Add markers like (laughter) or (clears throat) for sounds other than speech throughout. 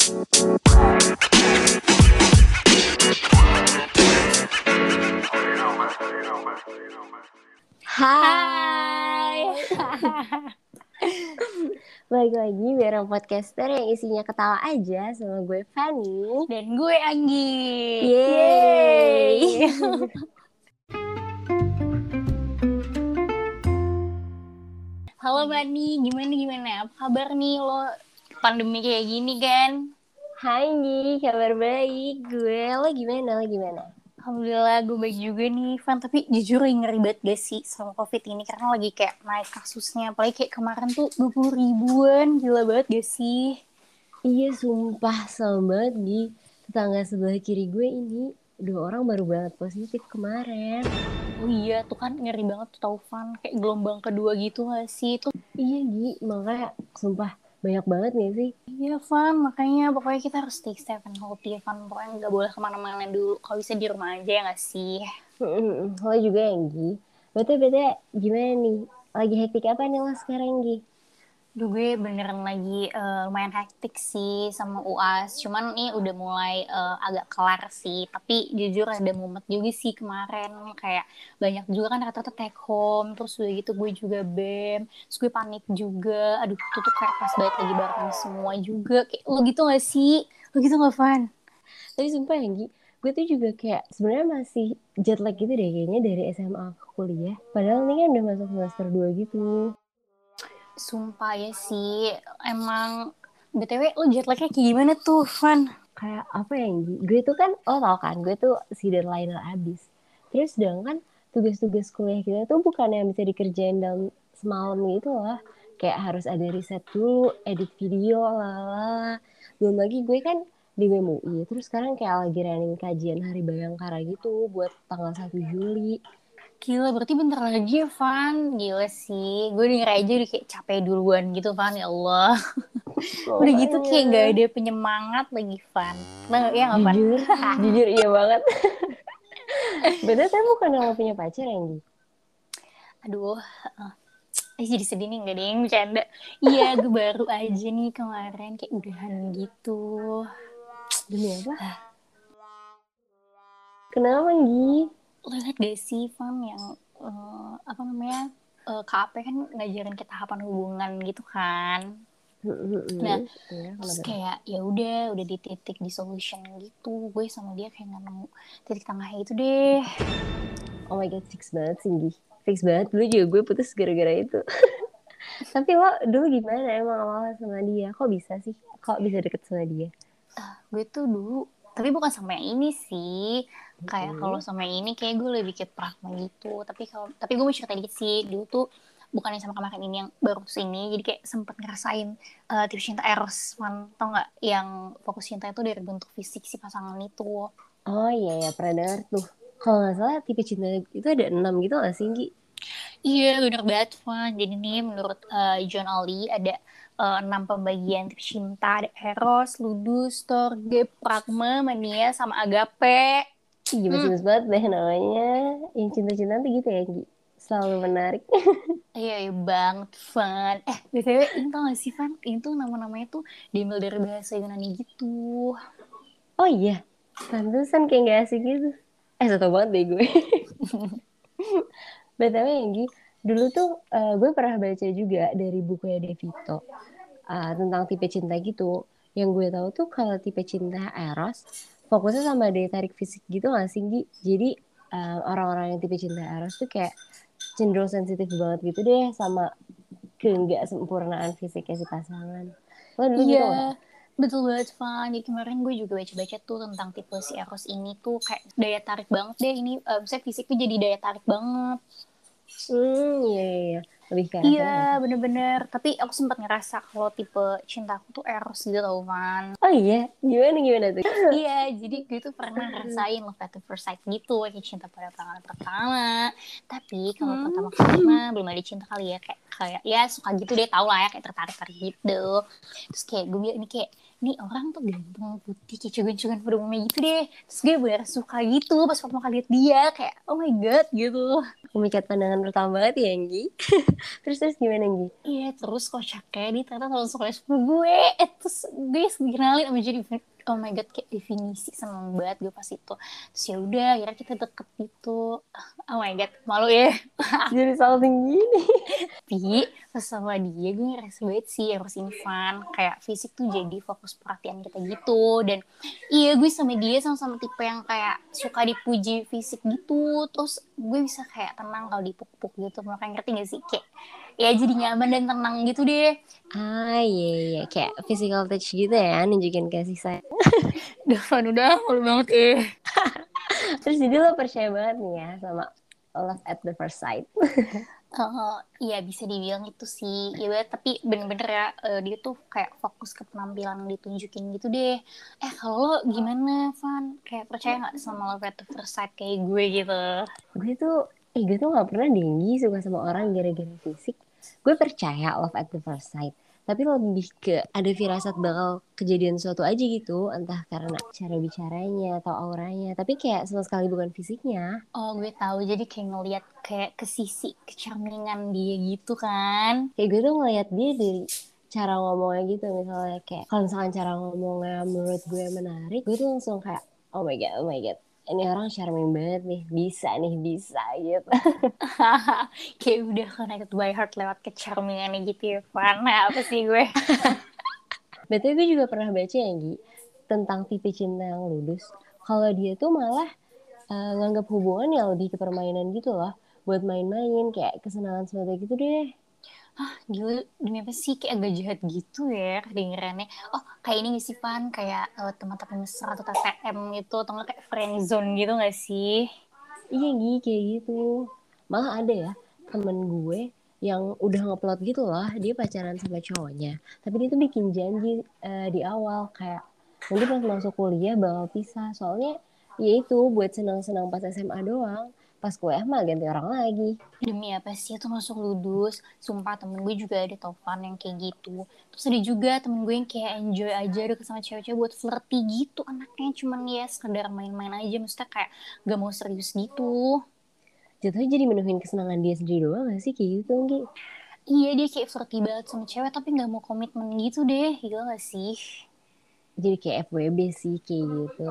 Hai. (laughs) Balik lagi bareng podcaster yang isinya ketawa aja sama gue Fanny. Dan gue Anggi. Yeay. (laughs) Halo Bani, gimana gimana? Apa kabar nih lo pandemi kayak gini kan? Hai Anggi, kabar baik. Gue lo gimana? Lo gimana? Alhamdulillah gue baik juga nih Van Tapi jujur ngeri banget gak sih sama covid ini Karena lagi kayak naik kasusnya Apalagi kayak kemarin tuh 20 ribuan Gila banget gak sih Iya sumpah sama banget Gi. Tetangga sebelah kiri gue ini dua orang baru banget positif kemarin. Oh iya tuh kan ngeri banget tuh Taufan Kayak gelombang kedua gitu gak sih Tuh Iya Gi, makanya sumpah banyak banget nih sih. Iya Van, makanya pokoknya kita harus stay safe and healthy Van Pokoknya nggak boleh ke mana-mana dulu Kalau bisa di rumah aja ya gak sih Lo juga yang Gi. Bete bete gimana nih? Lagi hektik apa nih lo sekarang Gi? Duh gue beneran lagi eh, lumayan hektik sih sama UAS. Cuman nih udah mulai eh, agak kelar sih. Tapi jujur ada mumet juga sih kemarin. Kayak banyak juga kan rata-rata take home. Terus udah gitu gue juga BEM. Terus gue panik juga. Aduh itu tuh kayak pas balik lagi bareng semua juga. Kayak lo gitu gak sih? Lo gitu gak Van? Tapi sumpah ya gue tuh juga kayak sebenarnya masih jet lag gitu deh kayaknya dari SMA ke kuliah. Padahal ini kan udah masuk semester 2 gitu. Sumpah ya sih. Emang BTW lo jet lagnya kayak gimana tuh Van? Kayak apa ya? Gue tuh kan, lo tau kan, gue tuh sidar liner abis. Terus sedangkan tugas-tugas kuliah kita tuh bukan yang bisa dikerjain dalam semalam gitu loh. Kayak harus ada riset dulu, edit video, lala. Belum lagi gue kan di BMUI. Terus sekarang kayak lagi running kajian Hari Bayangkara gitu buat tanggal 1 Juli. Gila, berarti bentar lagi ya, Van. Gila sih. Gue denger aja udah kayak capek duluan gitu, Van. Ya Allah. (laughs) udah gitu kayak gak ada penyemangat lagi, Van. Nah, ya nggak, Van? Jujur, (laughs) jujur iya banget. Bener saya bukan yang punya pacar yang Gi. Aduh. eh, jadi sedih nih, gak ada yang bercanda. Iya, gue baru aja nih kemarin kayak udahan gitu. Demi apa? Kenapa Gi? Lo liat gak sih, Van, yang eh, apa namanya, eh, KAP kan ngajarin kita tahapan hubungan gitu kan. Nah, Iya, Terus kayak ya udah udah di titik di solution gitu gue sama dia kayak nggak nemu titik tengahnya itu deh Oh my god, fix banget sih. Fix banget. Dulu juga gue putus gara-gara itu. (laughs) Tapi lo dulu gimana emang awalnya sama dia? Kok bisa sih? Kok bisa deket sama dia? gue tuh dulu tapi bukan sama yang ini sih kayak Mm-mm. kalau sama yang ini kayak gue lebih ke pragma gitu tapi kalau tapi gue mau cerita dikit sih dulu tuh bukannya sama kemarin ini yang baru sini jadi kayak sempet ngerasain eh, tipe cinta eros man tau nggak yang fokus cinta itu dari bentuk fisik si pasangan itu Oh iya ya, pernah tuh. Kalau nggak salah tipe cinta itu ada enam gitu gak sih Gi? Iya bener banget Van. Jadi nih menurut eh, John Ali ada eh, enam pembagian tipe cinta. Ada Eros, Ludus, Storge, Pragma, Mania, sama Agape. Ih, gemes-gemes banget deh namanya. Yang cinta-cinta tuh gitu ya Gi? Selalu menarik. (laughs) Iya iya banget Van. Eh BTW ini tau gak sih? Ini tuh nama-namanya tuh diambil dari bahasa Yunani gitu. Oh iya, pantesan kayak gak asik gitu. Eh, so tau banget deh gue. BTW yang Gi, dulu tuh eh, gue pernah baca juga dari bukunya Devito eh, tentang tipe cinta gitu. Yang gue tahu tuh kalau tipe cinta Eros, fokusnya sama daya tarik fisik gitu gak sih Gi? Jadi eh, orang-orang yang tipe cinta Eros tuh kayak cenderung sensitif banget gitu deh sama ke nggak sempurnaan fisiknya si pasangan. Lo dulu gitu? Iya, betul banget Van. Jadi kemarin gue juga baca-baca tuh tentang tipe si Eros ini tuh kayak daya tarik banget deh. Ini eh, misalnya fisiknya jadi daya tarik banget. Hmm, iya, iya, iya. Lebih ke nggak Iya, bener-bener. Tapi aku sempat ngerasa kalau tipe cinta aku tuh eros gitu tau, Van. Oh iya, gimana gimana tuh? (laughs) iya, (laughs) jadi gue tuh pernah ngerasain love at the first sight gitu, kayak cinta pada pandangan pertama. Tapi kalau Hmm. pertama-kali mah belum ada cinta kali ya, kayak kayak ya suka gitu deh, tau lah ya, kayak tertarik-tarik gitu. Terus kayak gue ini kayak ini orang tuh ganteng putih kayak cugan-cugan pada umumnya gitu deh. Terus gue bener suka gitu pas pertama kali liat dia kayak oh my god gitu. Memikat pandangan pertama banget ya, Anggi. (laughs) terus terus gimana Gi? Iya terus kocaknya dia ternyata selalu suka sama gue. Eh, Terus gue dikenalin sama jadi oh my god kayak definisi seneng banget gue pas itu. Terus ya udah akhirnya kita deket gitu. Oh my god malu ya. (laughs) Jadi salting gini tapi pas sama dia gue ngerasa banget sih harus ini fun kayak fisik tuh jadi fokus perhatian kita gitu. Dan iya gue sama dia sama-sama tipe yang kayak suka dipuji fisik gitu. Terus gue bisa kayak tenang kalau dipuk-puk gitu. Makanya ngerti gak sih? Kayak ya jadi nyaman dan tenang gitu deh. Ah iya iya. Kayak physical touch gitu ya nunjukin kasih sayang. (laughs) Davan udah malu banget eh. (laughs) Terus jadi lo percaya banget nih ya sama love at the first sight (laughs) Uh, iya bisa dibilang itu sih. Ya tapi bener-bener ya uh, dia tuh kayak fokus ke penampilan yang ditunjukin gitu deh. Eh kalau lo gimana Van? Kayak percaya nggak sama love at first sight kayak gue gitu? Gue tuh eh gue tuh nggak pernah dinggi suka sama orang gara-gara fisik. Gue percaya love at the first sight tapi lebih ke ada firasat bakal kejadian suatu aja gitu entah karena cara bicaranya atau auranya. Tapi kayak sama sekali bukan fisiknya. Oh gue tahu. Jadi kayak ngeliat kayak ke sisi kecermingan dia gitu kan. Kayak gue tuh ngeliat dia dari cara ngomongnya gitu. Misalnya kayak kalau misalkan cara ngomongnya menurut gue menarik gue tuh langsung kayak oh my god oh my god ini orang charming banget nih bisa nih bisa gitu. (laughs) Kayak udah connected by heart lewat kecharmingannya gitu ya. Fana apa sih gue? (laughs) Betul gue juga pernah baca ya Gi tentang tipe cinta yang lulus. Kalau dia tuh malah uh, nganggap hubungan yang lebih ke permainan gitu loh. Buat main-main kayak kesenangan seperti gitu deh ah gila demi apa sih? Kayak agak jahat gitu ya kedengerannya. Oh kayak ini gak sih Pan kayak uh, teman-teman mesra atau TTM gitu atau nggak kayak friend zone gitu gak sih? Iya Gi kayak gitu. Malah ada ya temen gue yang udah ngeplot gitu lah dia pacaran sama cowoknya. Tapi dia tuh bikin janji uh, di awal kayak nanti pas masuk kuliah bakal pisah. Soalnya ya itu buat senang-senang pas SMA doang pas kuliah mah ganti orang lagi. Demi apa sih? Itu masuk ludus. Sumpah temen gue juga ada topan yang kayak gitu. Terus ada juga temen gue yang kayak enjoy aja deket sama cewek-cewek buat flirty gitu. Anaknya cuman ya sekedar main-main aja. Maksudnya kayak gak mau serius gitu. Jatuhnya jadi menuhin kesenangan dia sendiri doang gak sih? Kayak gitu Nggi? iya dia kayak flirty banget sama cewek tapi gak mau komitmen gitu deh. Gila gak sih? Jadi kayak FWB sih kayak gitu.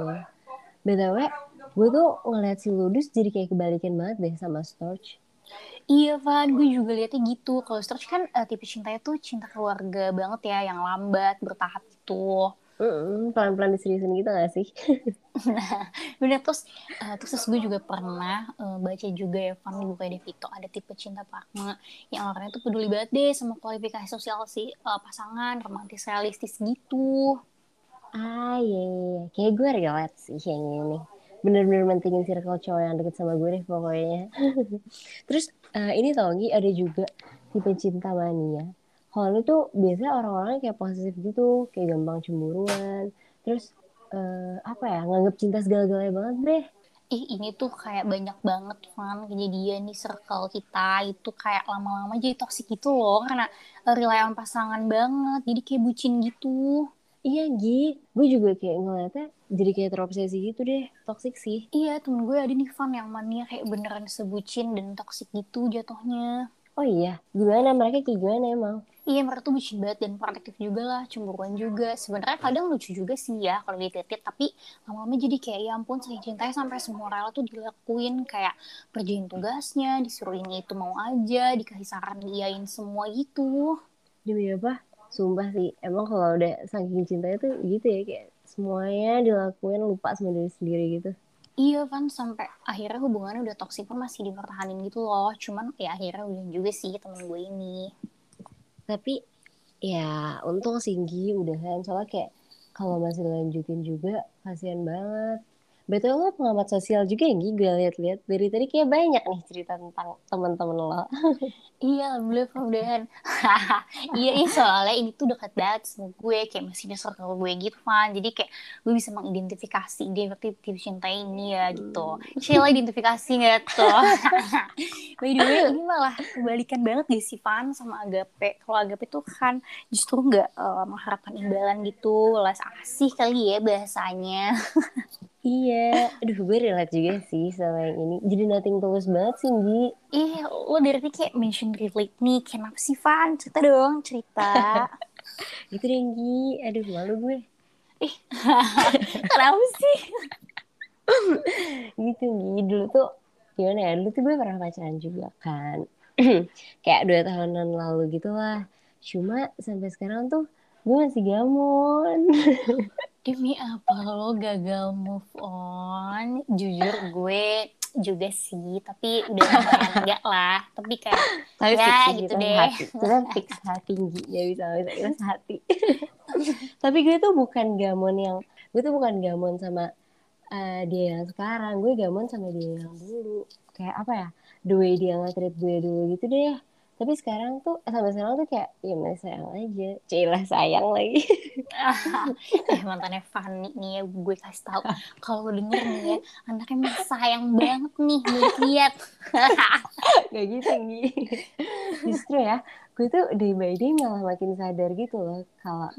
Btw gue tuh ngeliat si Ludus jadi kayak kebalikan banget deh sama Storch Iya Van, gue juga liatnya gitu. Kalau Storch kan uh, tipe cintanya tuh cinta keluarga banget ya, yang lambat, bertahap gitu. Mm-mm, pelan-pelan diseriusin gitu gak sih? (laughs) nah, bener terus, uh, terus gue juga pernah uh, baca juga ya Van di buku Devito ada tipe cinta pragma yang orangnya tuh peduli banget deh sama kualifikasi sosial si uh, pasangan, romantis realistis gitu. Ah iya, iya, iya. kayak gue relate sih yang ini bener-bener mentingin circle cowok yang deket sama gue deh pokoknya. (laughs) Terus uh, ini tau Gi ada juga tipe cinta mania. Kalau itu biasanya orang-orang kayak posesif gitu, kayak gampang cemburuan. Terus uh, apa ya nganggap cinta segala-galanya banget deh. Ih ini tuh kayak banyak banget kan kejadian di circle kita itu kayak lama-lama jadi toksik gitu loh karena rely on pasangan banget jadi kayak bucin gitu. Iya Gi, gue juga kayak ngeliatnya jadi kayak terobsesi gitu deh, toksik sih. Iya, temen gue ada nih fan yang mania kayak beneran sebucin dan toksik gitu jatuhnya. Oh iya, gimana mereka kayak gimana emang? Iya, mereka tuh bucin banget dan protektif juga lah, cemburuan juga. Sebenarnya kadang lucu juga sih ya kalau dititit, tapi lama-lama jadi kayak ya ampun saking cintanya sampai semua rela tuh dilakuin kayak kerjain tugasnya, disuruh ini itu mau aja, dikasih saran diain semua gitu. Demi apa? Sumpah sih, emang kalau udah saking cintanya tuh gitu ya kayak semuanya dilakuin lupa sama diri sendiri gitu. Iya kan sampai akhirnya hubungannya udah toksik pun masih dipertahanin gitu loh. Cuman ya akhirnya udah juga sih temen gue ini. Tapi ya untung singgi udahan soalnya kayak kalau masih lanjutin juga kasihan banget. Betul lo pengamat sosial juga ya gue lihat-lihat dari tadi kayak banyak nih cerita tentang teman-teman lo. (laughs) iya, alhamdulillah (laughs) kemudian. iya, iya soalnya ini tuh dekat banget sama gue kayak masih di circle gue gitu kan. Jadi kayak gue bisa mengidentifikasi dia berarti tipe cinta ini ya gitu. Sheila identifikasi gak tuh? (laughs) By the way, ini malah kebalikan banget gak sih Van sama Agape. Kalau Agape tuh kan justru nggak uh, mengharapkan imbalan gitu, las asih kali ya bahasanya. Iya, aduh gue relate juga sih sama yang ini. Jadi nothing tulus banget sih, Gi. Iya, lo dari tadi kayak mention relate nih. Kenapa sih, Van? Cerita dong, cerita. (laughs) gitu deh, Gi. Aduh, malu gue. Ih, (laughs) kenapa sih? (laughs) gitu, Gi. Dulu tuh, gimana ya, dulu tuh gue pernah pacaran juga kan. (clears throat) kayak dua tahunan lalu gitu lah. Cuma sampai sekarang tuh gue masih gamon. Demi apa lo gagal move on? Jujur gue juga sih, tapi udah enggak lah. Tapi kayak Tapi ya gitu deh. hati. Kita fix hati, Gi. Ya bisa, bisa, kita hati. Tapi gue tuh bukan gamon yang, gue tuh bukan gamon sama eh, dia yang sekarang. Gue gamon sama dia yang dulu. Kayak apa ya, the way dia nge-treat gue dulu gitu deh. Tapi sekarang tuh, eh, sampai sekarang tuh kayak, ya masih sayang aja. Cilah sayang lagi. (laughs) eh mantannya Fanny nih ya gue kasih tahu kalau lo denger nih ya anaknya mah sayang banget nih lihat (laughs) Gak gitu, Gi. Justru ya, gue tuh day by day malah makin sadar gitu loh. Kalau,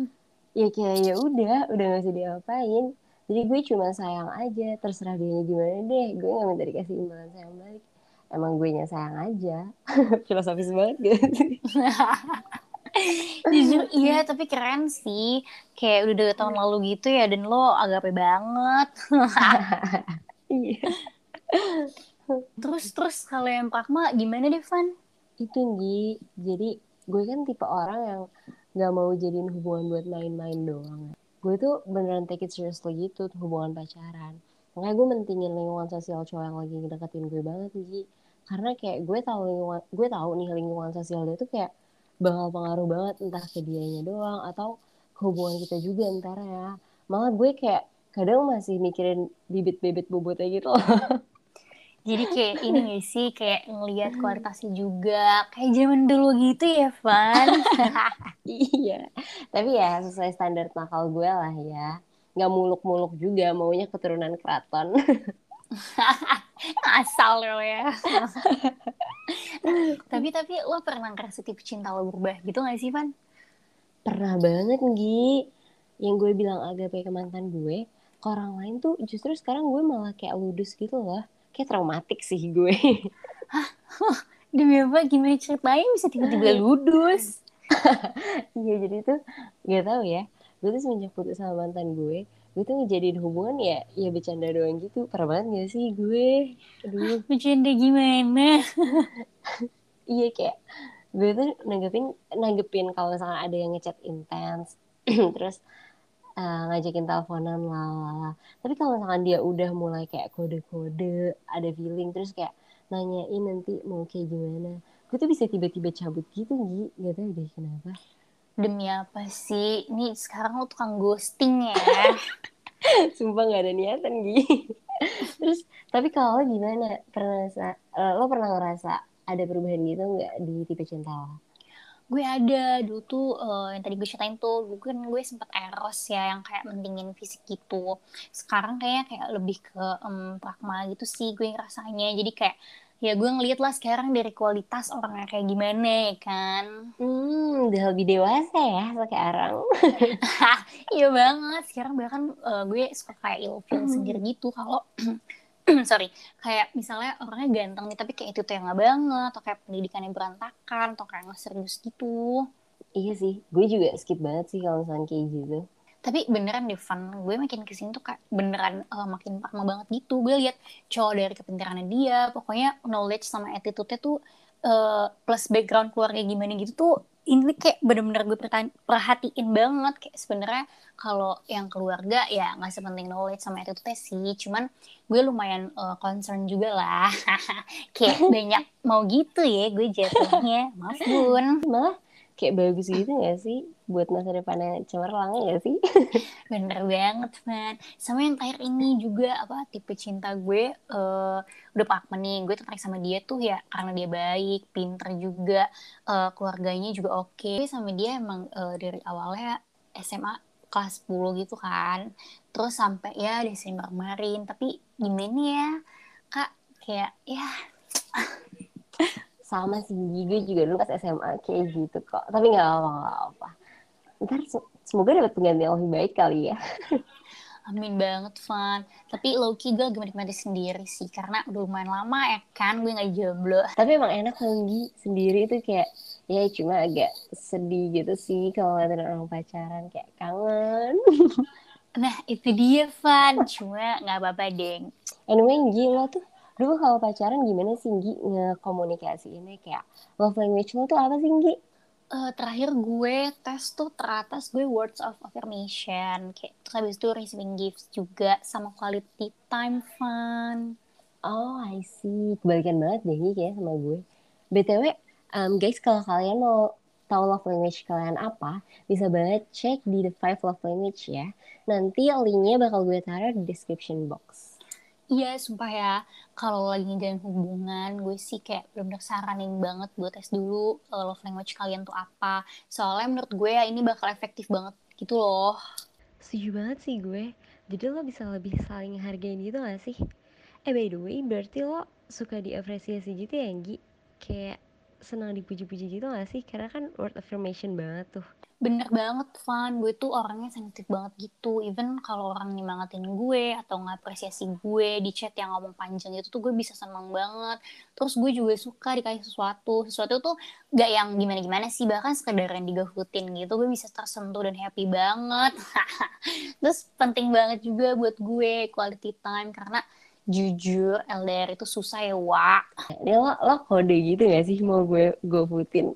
ya kayak ya udah, udah gak usah diapain. Jadi gue cuma sayang aja, terserah dia gimana deh. Gue gak minta dikasih imbalan sayang balik. Emang gue nya sayang aja. (laughs) Filosofis banget gak sih? (laughs) jujur iya tapi keren sih kayak udah dua tahun lalu gitu ya dan lo agape banget (laughs) Iya. terus terus kalau yang pragma gimana deh Van Itu Gi. Jadi gue kan tipe orang yang gak mau jadiin hubungan buat main-main doang. Gue tuh beneran take it seriously gitu tuh hubungan pacaran. Makanya gue mentingin lingkungan sosial cowok yang lagi ngedeketin gue banget Gi. Karena kayak gue tahu lingkungan, gue tahu nih lingkungan sosial dia tuh kayak bakal pengaruh banget entah ke dianya doang atau hubungan kita juga ntar ya. Malah gue kayak kadang masih mikirin bibit-bibit bobotnya gitu loh. (laughs) jadi kayak ini gak sih kayak ngelihat kualitasnya juga kayak zaman dulu gitu ya Van (laughs) Iya, tapi ya sesuai standar nakal gue lah ya. Nggak muluk-muluk juga, maunya keturunan keraton. (laughs) (laughs) asal lo ya (laughs) tapi tapi lo pernah ngerasa tipe cinta lo berubah gitu gak sih Van Pernah banget, Gi. Yang gue bilang agak ke mantan gue, ke orang lain tuh justru sekarang gue malah kayak ludus gitu loh. Kayak traumatik sih gue. (laughs) demi apa gimana ceritain bisa tiba-tiba ludus Iya, jadi tuh gak tahu ya. Gue tuh semenjak putus sama mantan gue, gue tuh ngejadiin hubungan ya, ya bercanda doang gitu. Parah banget gak sih gue? Aduh. (laughs) bercanda gimana (laughs) iya kayak gue tuh nanggepin nanggepin kalau misalnya ada yang ngechat intens (clears throat) terus eh, ngajakin teleponan lah tapi kalau misalkan dia udah mulai kayak kode-kode ada feeling terus kayak nanyain nanti mau kayak gimana gue tuh bisa tiba-tiba cabut gitu Gi gak tau deh kenapa demi apa sih? Ini sekarang lo tukang ghosting ya? (laughs) Sumpah gak ada niatan Gi. (laughs) Terus tapi kalau lo gimana? Pernah eh, lo pernah ngerasa ada perubahan gitu nggak di tipe cinta lo? Gue ada. Dulu tuh eh, yang tadi gue ceritain tuh dulu kan gue sempet eros ya yang kayak mentingin fisik gitu. Sekarang kayaknya kayak lebih ke em, pragma gitu sih gue ngerasanya. Jadi kayak ya gue ngeliat lah sekarang dari kualitas orangnya kayak gimana ya kan? Hmm udah lebih dewasa ya sekarang. (laughs) (laughs) Iya banget sekarang bahkan eh, gue suka kayak ilfeel sendiri gitu kalau (clears throat) sorry kayak misalnya orangnya ganteng nih tapi kayak itu tuh yang nggak banget atau kayak pendidikannya berantakan atau kayak nggak serius gitu. Iya sih, gue juga skip banget sih kalau misalnya kayak gitu. Tapi beneran deh Van gue makin ke sini tuh kayak beneran eh, makin pragma banget gitu. Gue lihat cowok dari kepintarannya dia pokoknya knowledge sama attitude-nya tuh eh, plus background keluarga gimana gitu tuh ini kayak bener-bener gue perhatiin banget. Kayak sebenarnya kalau yang keluarga ya nggak sepenting knowledge sama attitude sih. Cuman gue lumayan eh, concern juga lah. (laughs) Kayak (laughs) banyak mau gitu ya gue jatuhnya. Maaf bun. Malah kayak bagus gitu gak sih buat masa depannya cemerlang gak sih? (laughs) Bener banget, man. Sama yang terakhir ini juga apa tipe cinta gue eh udah pakmen nih. Gue tertarik sama dia tuh ya karena dia baik, pinter juga, eh, keluarganya juga oke. Gue sama dia emang eh, dari awalnya SMA kelas 10 gitu kan. Terus sampai ya Desember kemarin. Tapi gimana ya, Kak? Kayak ya (laughs) Sama sih, gue juga dulu pas SMA kayak gitu kok. Tapi gak apa-apa. Ntar se- semoga dapat pengganti yang lebih baik kali ya. (laughs) Amin banget, Van. Tapi low-key gue lagi menikmati sendiri sih. Karena udah lumayan lama ya kan gue gak jomblo. (laughs) Tapi emang enak lagi sendiri itu kayak ya cuma agak sedih gitu sih kalau ngeliatin orang pacaran kayak kangen. (laughs) Nah itu dia Van. Cuma gak apa-apa deng. Anyway Gi lo tuh dulu kalau pacaran gimana sih Gi ngekomunikasiinnya? Kayak love language lo tuh apa sih Gi? uh, terakhir gue tes tuh teratas gue words of affirmation. Kayak terus habis itu receiving gifts juga sama quality time fun. Oh I see. Kebalikan banget deh kayak sama gue. Btw um, guys kalau kalian mau tahu love language kalian apa bisa banget cek di the five love language ya. Nanti linknya bakal gue taruh di description box Iya, sumpah ya. Kalau lagi ngejalin hubungan, gue sih kayak bener-bener saranin banget buat tes dulu uh, love language kalian tuh apa. Soalnya menurut gue ya ini bakal efektif banget gitu loh. Setuju banget sih gue. Jadi lo bisa lebih saling hargain gitu gak sih? Eh by the way, berarti lo suka diapresiasi gitu ya, Gi? Kayak senang dipuji-puji gitu gak sih? Karena kan word affirmation banget tuh bener banget Van. Gue tuh orangnya sensitif banget gitu. Even kalau orang nyemangatin gue atau ngapresiasi gue di chat yang ngomong panjang itu tuh gue bisa seneng banget. Terus gue juga suka dikasih sesuatu. Sesuatu tuh gak yang gimana gimana sih bahkan sekedar yang digahutin gitu. Gue bisa tersentuh dan happy banget. (laughs) Terus penting banget juga buat gue quality time karena jujur LDR itu susah ya Wak ini lo, lo kode gitu gak sih mau gue gue putin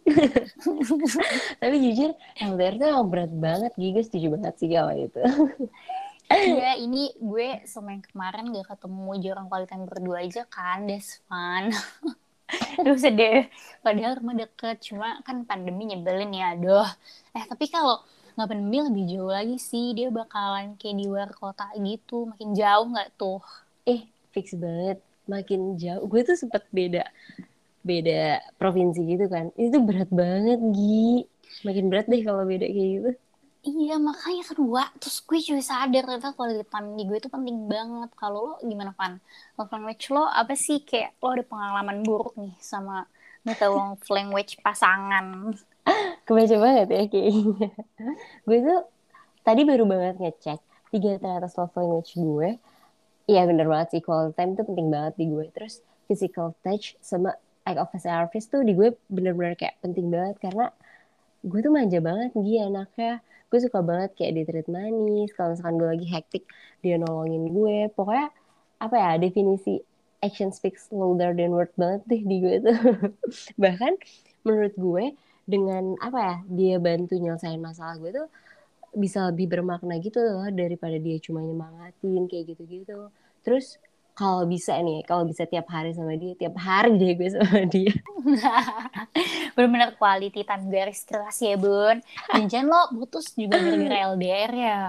(laughs) tapi jujur LDR tuh emang berat banget Giga setuju banget sih kalau itu Iya, (laughs) ini gue sama yang kemarin gak ketemu jarang kali time berdua aja kan, that's fun. (laughs) Aduh sedih, padahal rumah deket, cuma kan pandemi nyebelin ya, aduh. Eh tapi kalau nggak pandemi lebih jauh lagi sih, dia bakalan kayak di luar kota gitu, makin jauh nggak tuh? Eh, fix banget. Makin jauh. Gue tuh sempet beda beda provinsi gitu kan. Itu berat banget Gi. Makin berat deh kalau beda kayak gitu. Iya makanya kedua terus gue juga sadar ternyata quality time di gue itu penting banget. Kalau lo gimana kan love language lo apa sih? Kayak lo ada pengalaman buruk nih sama nggak love (laughs) language pasangan. Kebaca banget ya kayaknya. Gue tuh tadi baru banget ngecek tiga teratas love language gue Iya bener banget sih quality time itu penting banget di gue. Terus physical touch sama act of service tuh di gue bener-bener kayak penting banget karena gue tuh manja banget dia anaknya. Gue suka banget kayak di treat manis. Kalau misalkan gue lagi hektik dia nolongin gue. Pokoknya apa ya definisi action speaks louder than word banget deh di gue tuh. (laughs) Bahkan menurut gue dengan apa ya dia bantu nyelesain masalah gue tuh bisa lebih bermakna gitu loh daripada dia cuma nyemangatin kayak gitu-gitu. Terus kalau bisa nih, kalau bisa tiap hari sama dia, tiap hari deh gue sama dia. (laughs) Bener-bener quality time garis keras ya bun. Jangan lo putus juga gara-gara LDR ya.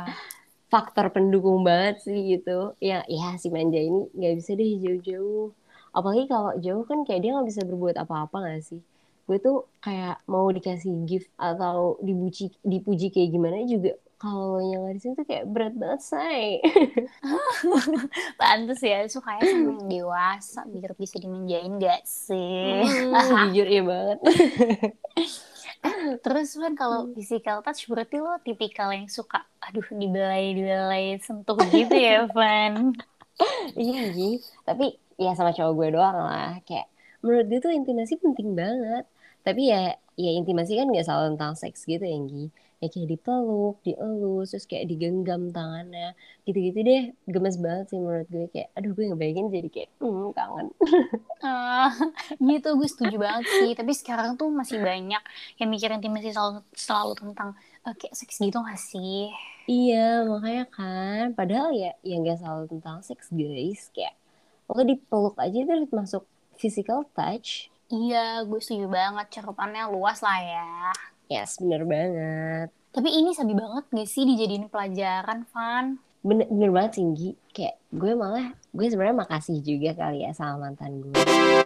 Faktor pendukung banget sih gitu. Ya, ya si manja ini nggak bisa deh jauh-jauh. Apalagi kalau jauh kan kayak dia nggak bisa berbuat apa-apa gak sih? Gue tuh kayak mau dikasih gift atau dipuji dipuji kayak gimana juga kalau yang di sini tuh kayak berat banget say. (laughs) Pantas ya sukanya sama yang dewasa biar bisa dimanjain gak sih? Hmm, jujur ya banget. (laughs) Terus kan kalau physical touch berarti lo tipikal yang suka aduh dibelai dibelai sentuh gitu ya (laughs) Van iya sih tapi ya sama cowok gue doang lah kayak menurut dia tuh intimasi penting banget tapi ya ya intimasi kan nggak selalu tentang seks gitu ya Gi ya kayak dipeluk dielus terus kayak digenggam tangannya. Gitu-gitu deh gemes banget sih menurut gue. Kayak aduh gue ngebayangin jadi kayak hmm kangen. Uh, (laughs) gitu gue setuju banget sih. Tapi sekarang tuh masih banyak yang mikirin intimasi selalu selalu tentang uh, kayak seks gitu gak sih? Iya makanya kan. Padahal ya ya nggak selalu tentang seks guys. Kayak pokoknya dipeluk aja itu masuk physical touch Iya, gue setuju banget. Cakupannya luas lah ya. Yes, bener banget. Tapi ini sabi banget gak sih dijadiin pelajaran, Van? Bener, bener banget, Singgi. Kayak gue malah, gue sebenarnya makasih juga kali ya sama mantan gue.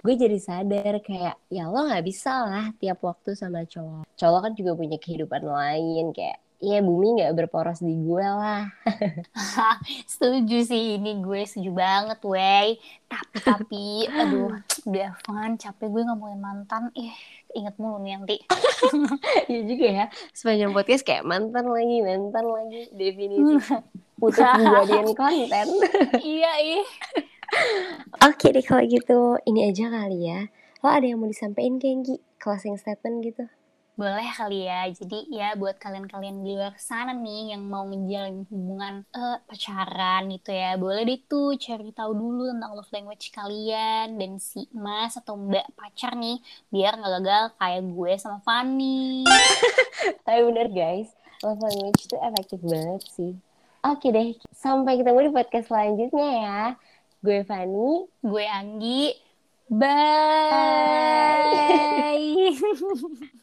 Gue jadi sadar kayak, ya lo gak bisa lah tiap waktu sama cowok. Cowok kan juga punya kehidupan lain, kayak Iya bumi gak berporos di gue lah. (laughs) setuju sih ini gue setuju banget wey. Tapi tapi aduh udah fun capek gue ngomongin mantan. Ih inget mulu nih nanti. (laughs) Iya juga ya sepanjang podcast kayak mantan lagi mantan lagi definisi. (laughs) putus dijadiin konten. iya, ih. Oke deh kalau gitu, ini aja kali ya. Lo ada yang mau disampaikan Genggi? Closing statement gitu? Boleh kali ya. Jadi ya buat kalian-kalian di luar sana nih yang mau menjalin hubungan uh, pacaran gitu ya. Boleh deh tuh cari tahu dulu tentang love language kalian dan si mas atau mbak pacar nih biar nggak gagal kayak gue sama Fanny. (laughs) Tapi bener guys, love language itu efektif banget sih. Oke deh, sampai ketemu di podcast selanjutnya ya. Gue Fanny, gue Anggi. Bye. Bye. (laughs)